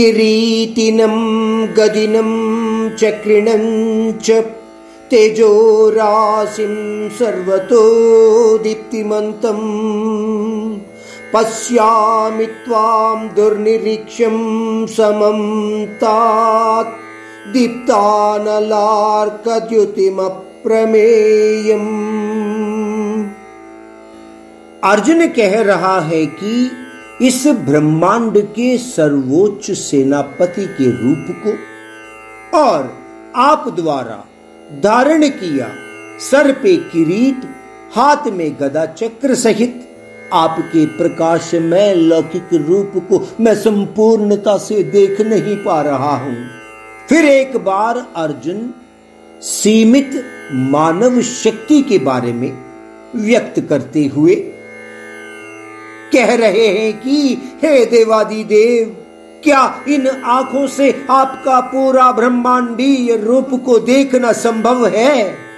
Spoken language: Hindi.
किरीटिनं, गदिनं, चक्रिणं च तेजोराशिं सर्वतो दीप्तिमन्तम् पश्यामि त्वां दुर्निरीक्ष्यं समं तात्, दीप्तानलार्कद्युतिमप्रमेयम्। अर्जुन कह रहा है कि इस ब्रह्मांड के सर्वोच्च सेनापति के रूप को और आप द्वारा धारण किया सर पे किरीट, हाथ में गदा चक्र सहित आपके प्रकाश में लौकिक रूप को मैं संपूर्णता से देख नहीं पा रहा हूँ। फिर एक बार अर्जुन सीमित मानव शक्ति के बारे में व्यक्त करते हुए कह रहे हैं कि, हे देवादि देव क्या इन आँखों से आपका पूरा ब्रह्मांडीय रूप को देखना संभव है?